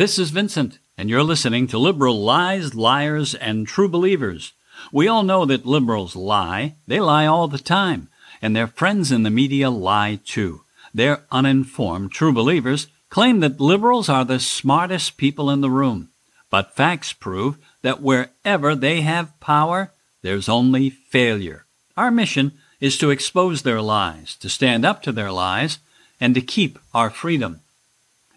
This is Vincent, and you're listening to Liberal Lies, Liars, and True Believers. We all know that liberals lie. They lie all the time, and their friends in the media lie too. Their uninformed true believers claim that liberals are the smartest people in the room. But facts prove that wherever they have power, there's only failure. Our mission is to expose their lies, to stand up to their lies, and to keep our freedom.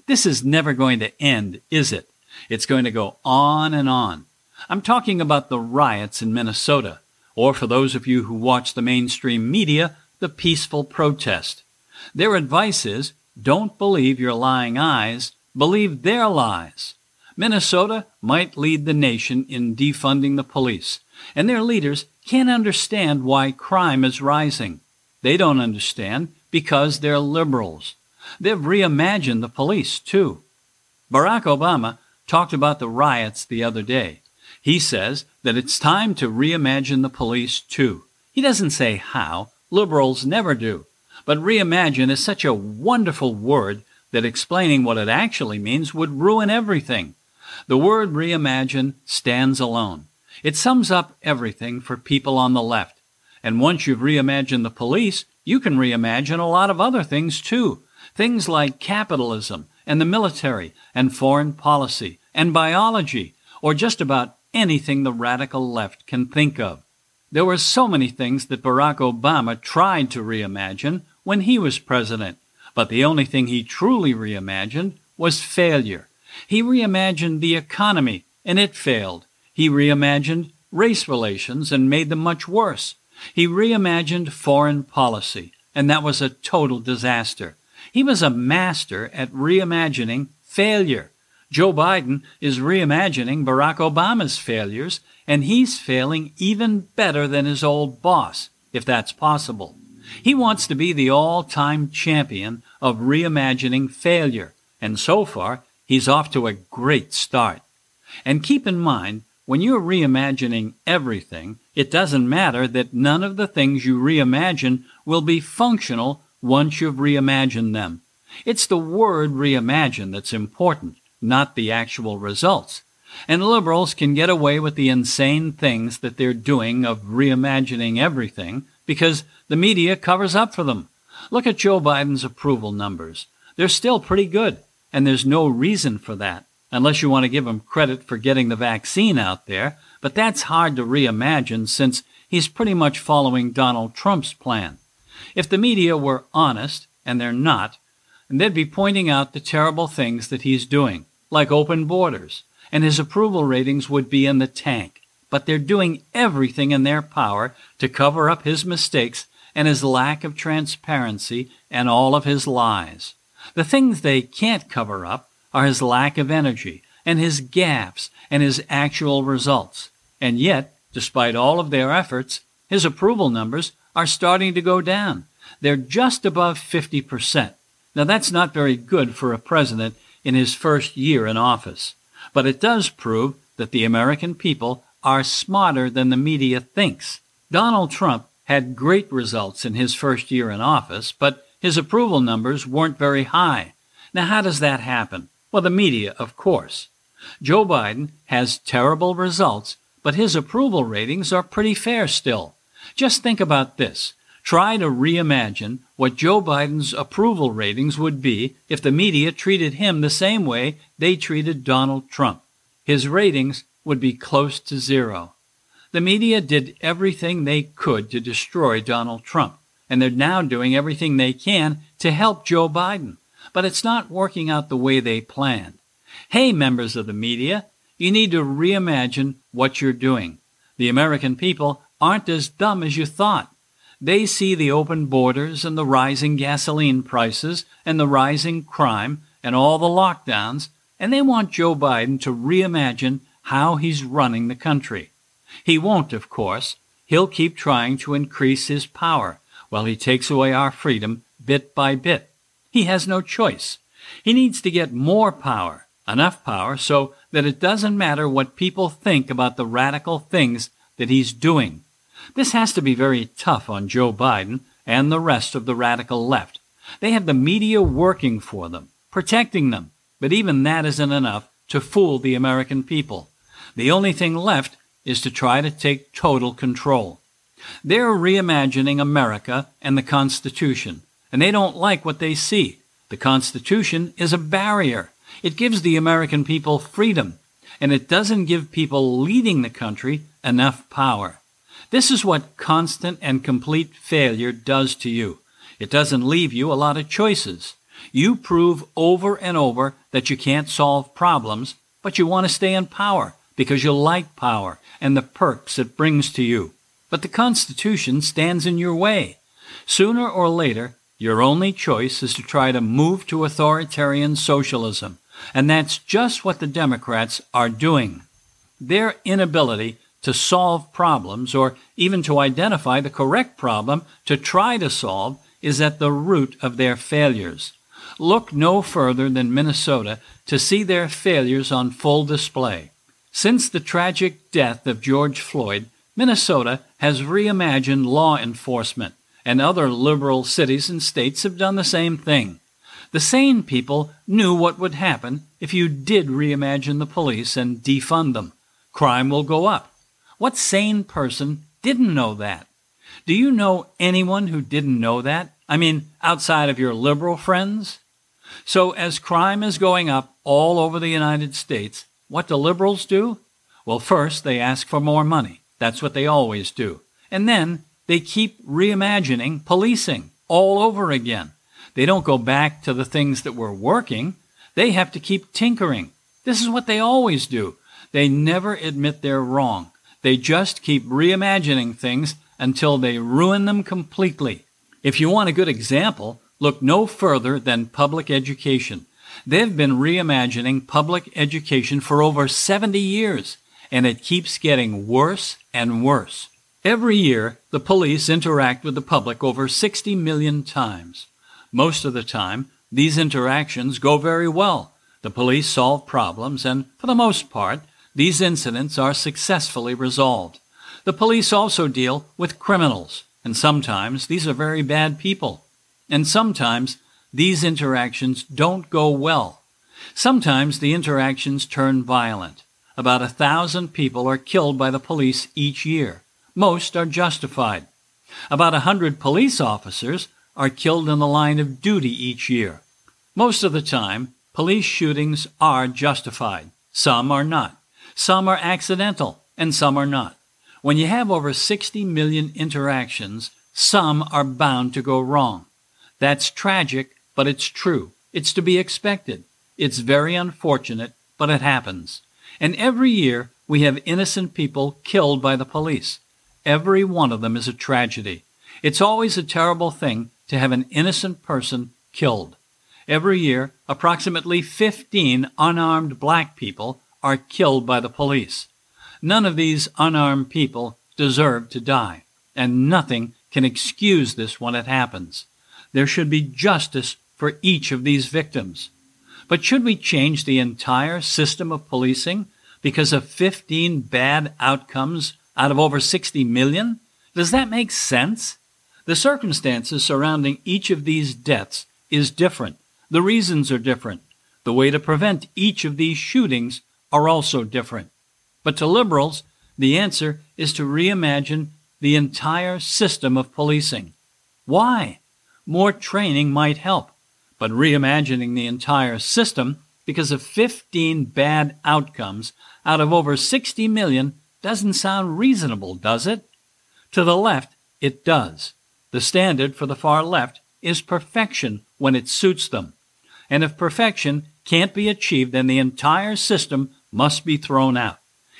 This is never going to end, is it? It's going to go on and on. I'm talking about the riots in Minnesota, or for those of you who watch the mainstream media, the peaceful protest. Their advice is don't believe your lying eyes, believe their lies. Minnesota might lead the nation in defunding the police, and their leaders can't understand why crime is rising. They don't understand because they're liberals. They've reimagined the police, too. Barack Obama talked about the riots the other day. He says that it's time to reimagine the police, too. He doesn't say how. Liberals never do. But reimagine is such a wonderful word that explaining what it actually means would ruin everything. The word reimagine stands alone. It sums up everything for people on the left. And once you've reimagined the police, you can reimagine a lot of other things too. Things like capitalism and the military and foreign policy and biology or just about anything the radical left can think of. There were so many things that Barack Obama tried to reimagine when he was president, but the only thing he truly reimagined was failure. He reimagined the economy and it failed. He reimagined race relations and made them much worse. He reimagined foreign policy, and that was a total disaster. He was a master at reimagining failure. Joe Biden is reimagining Barack Obama's failures, and he's failing even better than his old boss, if that's possible. He wants to be the all time champion of reimagining failure, and so far, he's off to a great start. And keep in mind, when you're reimagining everything, it doesn't matter that none of the things you reimagine will be functional once you've reimagined them. It's the word reimagine that's important, not the actual results. And liberals can get away with the insane things that they're doing of reimagining everything because the media covers up for them. Look at Joe Biden's approval numbers. They're still pretty good, and there's no reason for that unless you want to give him credit for getting the vaccine out there, but that's hard to reimagine since he's pretty much following Donald Trump's plan. If the media were honest, and they're not, they'd be pointing out the terrible things that he's doing, like open borders, and his approval ratings would be in the tank. But they're doing everything in their power to cover up his mistakes and his lack of transparency and all of his lies. The things they can't cover up are his lack of energy and his gaps and his actual results. And yet, despite all of their efforts, his approval numbers are starting to go down. They're just above 50%. Now that's not very good for a president in his first year in office, but it does prove that the American people are smarter than the media thinks. Donald Trump had great results in his first year in office, but his approval numbers weren't very high. Now how does that happen? Well, the media, of course. Joe Biden has terrible results, but his approval ratings are pretty fair still. Just think about this. Try to reimagine what Joe Biden's approval ratings would be if the media treated him the same way they treated Donald Trump. His ratings would be close to zero. The media did everything they could to destroy Donald Trump, and they're now doing everything they can to help Joe Biden but it's not working out the way they planned. Hey, members of the media, you need to reimagine what you're doing. The American people aren't as dumb as you thought. They see the open borders and the rising gasoline prices and the rising crime and all the lockdowns, and they want Joe Biden to reimagine how he's running the country. He won't, of course. He'll keep trying to increase his power while he takes away our freedom bit by bit. He has no choice. He needs to get more power, enough power so that it doesn't matter what people think about the radical things that he's doing. This has to be very tough on Joe Biden and the rest of the radical left. They have the media working for them, protecting them, but even that isn't enough to fool the American people. The only thing left is to try to take total control. They're reimagining America and the Constitution, and they don't like what they see. The Constitution is a barrier. It gives the American people freedom, and it doesn't give people leading the country enough power. This is what constant and complete failure does to you. It doesn't leave you a lot of choices. You prove over and over that you can't solve problems, but you want to stay in power because you like power and the perks it brings to you. But the Constitution stands in your way. Sooner or later, your only choice is to try to move to authoritarian socialism, and that's just what the Democrats are doing. Their inability to solve problems or even to identify the correct problem to try to solve is at the root of their failures. Look no further than Minnesota to see their failures on full display. Since the tragic death of George Floyd, Minnesota has reimagined law enforcement, and other liberal cities and states have done the same thing. The sane people knew what would happen if you did reimagine the police and defund them. Crime will go up. What sane person didn't know that? Do you know anyone who didn't know that? I mean, outside of your liberal friends? So, as crime is going up all over the United States, what do liberals do? Well, first, they ask for more money. That's what they always do. And then they keep reimagining policing all over again. They don't go back to the things that were working. They have to keep tinkering. This is what they always do. They never admit they're wrong. They just keep reimagining things until they ruin them completely. If you want a good example, look no further than public education. They've been reimagining public education for over 70 years, and it keeps getting worse and worse. Every year, the police interact with the public over 60 million times. Most of the time, these interactions go very well. The police solve problems, and for the most part, these incidents are successfully resolved. The police also deal with criminals, and sometimes these are very bad people. And sometimes these interactions don't go well. Sometimes the interactions turn violent. About a thousand people are killed by the police each year. Most are justified. About a hundred police officers are killed in the line of duty each year. Most of the time, police shootings are justified. Some are not. Some are accidental, and some are not. When you have over 60 million interactions, some are bound to go wrong. That's tragic, but it's true. It's to be expected. It's very unfortunate, but it happens. And every year, we have innocent people killed by the police. Every one of them is a tragedy. It's always a terrible thing to have an innocent person killed. Every year, approximately 15 unarmed black people are killed by the police. None of these unarmed people deserve to die, and nothing can excuse this when it happens. There should be justice for each of these victims. But should we change the entire system of policing because of 15 bad outcomes out of over 60 million? Does that make sense? The circumstances surrounding each of these deaths is different. The reasons are different. The way to prevent each of these shootings are also different. But to liberals, the answer is to reimagine the entire system of policing. Why? More training might help, but reimagining the entire system because of 15 bad outcomes out of over 60 million doesn't sound reasonable, does it? To the left, it does. The standard for the far left is perfection when it suits them. And if perfection can't be achieved, then the entire system must be thrown out.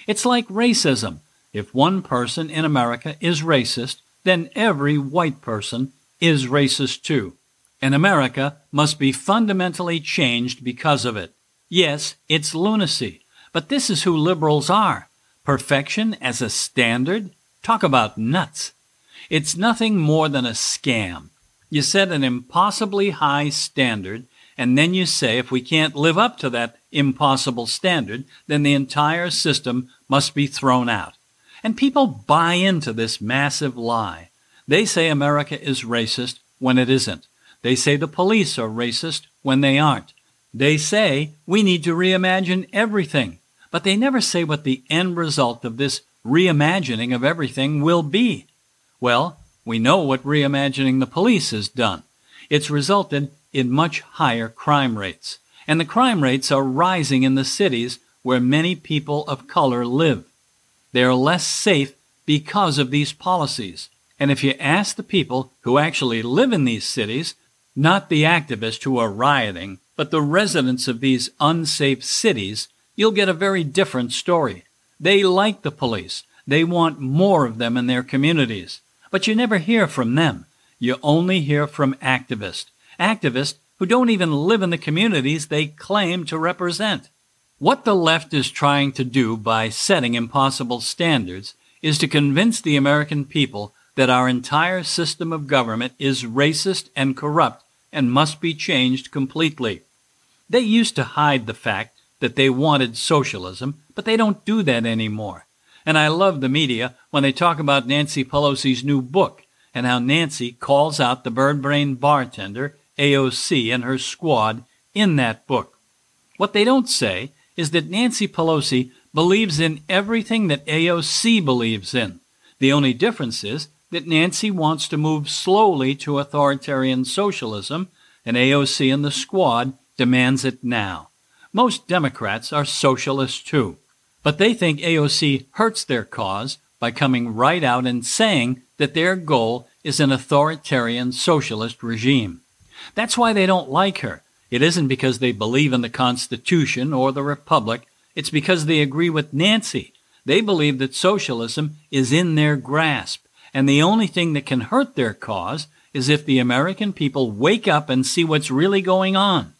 It's like racism. If one person in America is racist, then every white person is racist too. And America must be fundamentally changed because of it. Yes, it's lunacy, but this is who liberals are. Perfection as a standard? Talk about nuts. It's nothing more than a scam. You set an impossibly high standard, and then you say if we can't live up to that impossible standard, then the entire system must be thrown out. And people buy into this massive lie. They say America is racist when it isn't. They say the police are racist when they aren't. They say we need to reimagine everything, but they never say what the end result of this reimagining of everything will be. Well, we know what reimagining the police has done. It's resulted in much higher crime rates. And the crime rates are rising in the cities where many people of color live. They are less safe because of these policies. And if you ask the people who actually live in these cities, not the activists who are rioting, but the residents of these unsafe cities, you'll get a very different story. They like the police. They want more of them in their communities. But you never hear from them. You only hear from activists. Activists who don't even live in the communities they claim to represent. What the left is trying to do by setting impossible standards is to convince the American people that our entire system of government is racist and corrupt and must be changed completely. They used to hide the fact that they wanted socialism, but they don't do that anymore. And I love the media when they talk about Nancy Pelosi's new book and how Nancy calls out the bird brain bartender, AOC, and her squad in that book. What they don't say is that Nancy Pelosi believes in everything that AOC believes in. The only difference is that Nancy wants to move slowly to authoritarian socialism, and AOC and the squad demands it now. Most Democrats are socialists too, but they think AOC hurts their cause by coming right out and saying that their goal is an authoritarian socialist regime. That's why they don't like her. It isn't because they believe in the Constitution or the Republic, it's because they agree with Nancy. They believe that socialism is in their grasp, and the only thing that can hurt their cause is if the American people wake up and see what's really going on.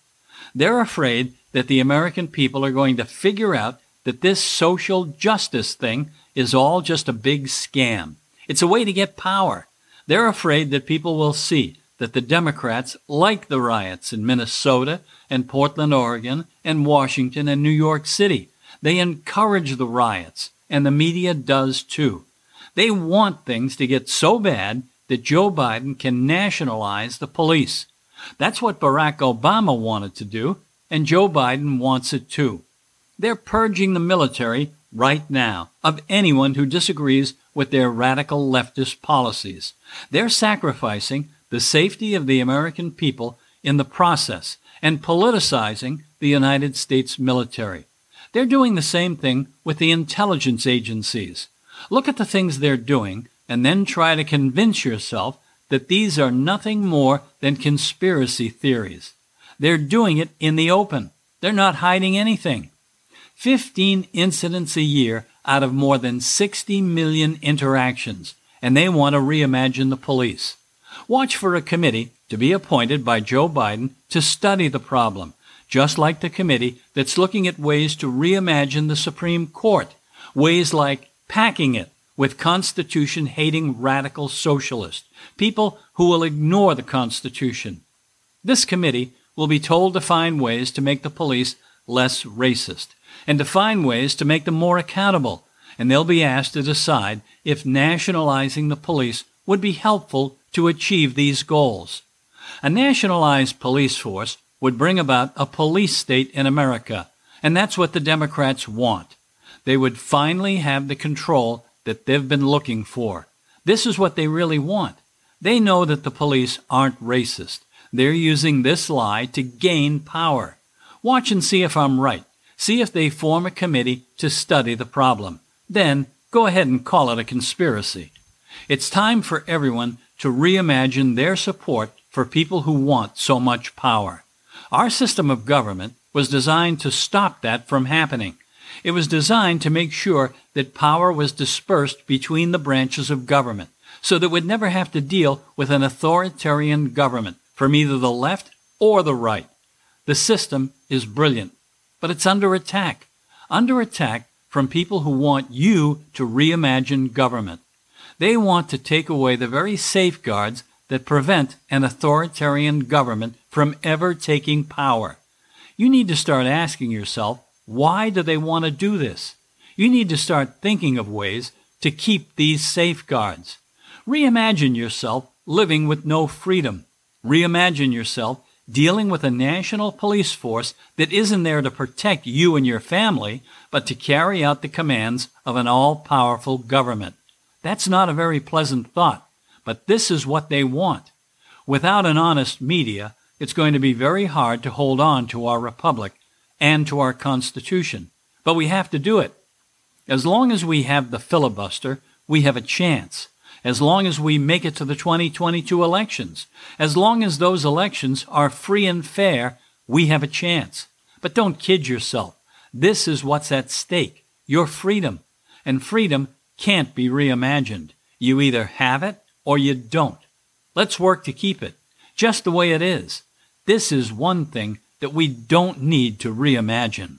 They're afraid that the American people are going to figure out that this social justice thing is all just a big scam. It's a way to get power. They're afraid that people will see that the Democrats like the riots in Minnesota and Portland, Oregon, and Washington and New York City. They encourage the riots, and the media does too. They want things to get so bad that Joe Biden can nationalize the police. That's what Barack Obama wanted to do, and Joe Biden wants it too. They're purging the military right now of anyone who disagrees with their radical leftist policies. They're sacrificing the safety of the American people in the process and politicizing the United States military. They're doing the same thing with the intelligence agencies. Look at the things they're doing and then try to convince yourself that these are nothing more than conspiracy theories. They're doing it in the open. They're not hiding anything. 15 incidents a year out of more than 60 million interactions, and they want to reimagine the police. Watch for a committee to be appointed by Joe Biden to study the problem, just like the committee that's looking at ways to reimagine the Supreme Court, ways like packing it with Constitution hating radical socialists, people who will ignore the Constitution. This committee will be told to find ways to make the police less racist and to find ways to make them more accountable, and they'll be asked to decide if nationalizing the police would be helpful to achieve these goals. A nationalized police force would bring about a police state in America, and that's what the Democrats want. They would finally have the control that they've been looking for. This is what they really want. They know that the police aren't racist. They're using this lie to gain power. Watch and see if I'm right. See if they form a committee to study the problem. Then go ahead and call it a conspiracy. It's time for everyone to reimagine their support for people who want so much power. Our system of government was designed to stop that from happening. It was designed to make sure that power was dispersed between the branches of government so that we'd never have to deal with an authoritarian government from either the left or the right. The system is brilliant, but it's under attack. Under attack from people who want you to reimagine government. They want to take away the very safeguards that prevent an authoritarian government from ever taking power. You need to start asking yourself why do they want to do this? You need to start thinking of ways to keep these safeguards. Reimagine yourself living with no freedom. Reimagine yourself dealing with a national police force that isn't there to protect you and your family, but to carry out the commands of an all powerful government. That's not a very pleasant thought, but this is what they want. Without an honest media, it's going to be very hard to hold on to our republic and to our Constitution. But we have to do it. As long as we have the filibuster, we have a chance. As long as we make it to the 2022 elections, as long as those elections are free and fair, we have a chance. But don't kid yourself. This is what's at stake your freedom. And freedom can't be reimagined. You either have it or you don't. Let's work to keep it just the way it is. This is one thing that we don't need to reimagine.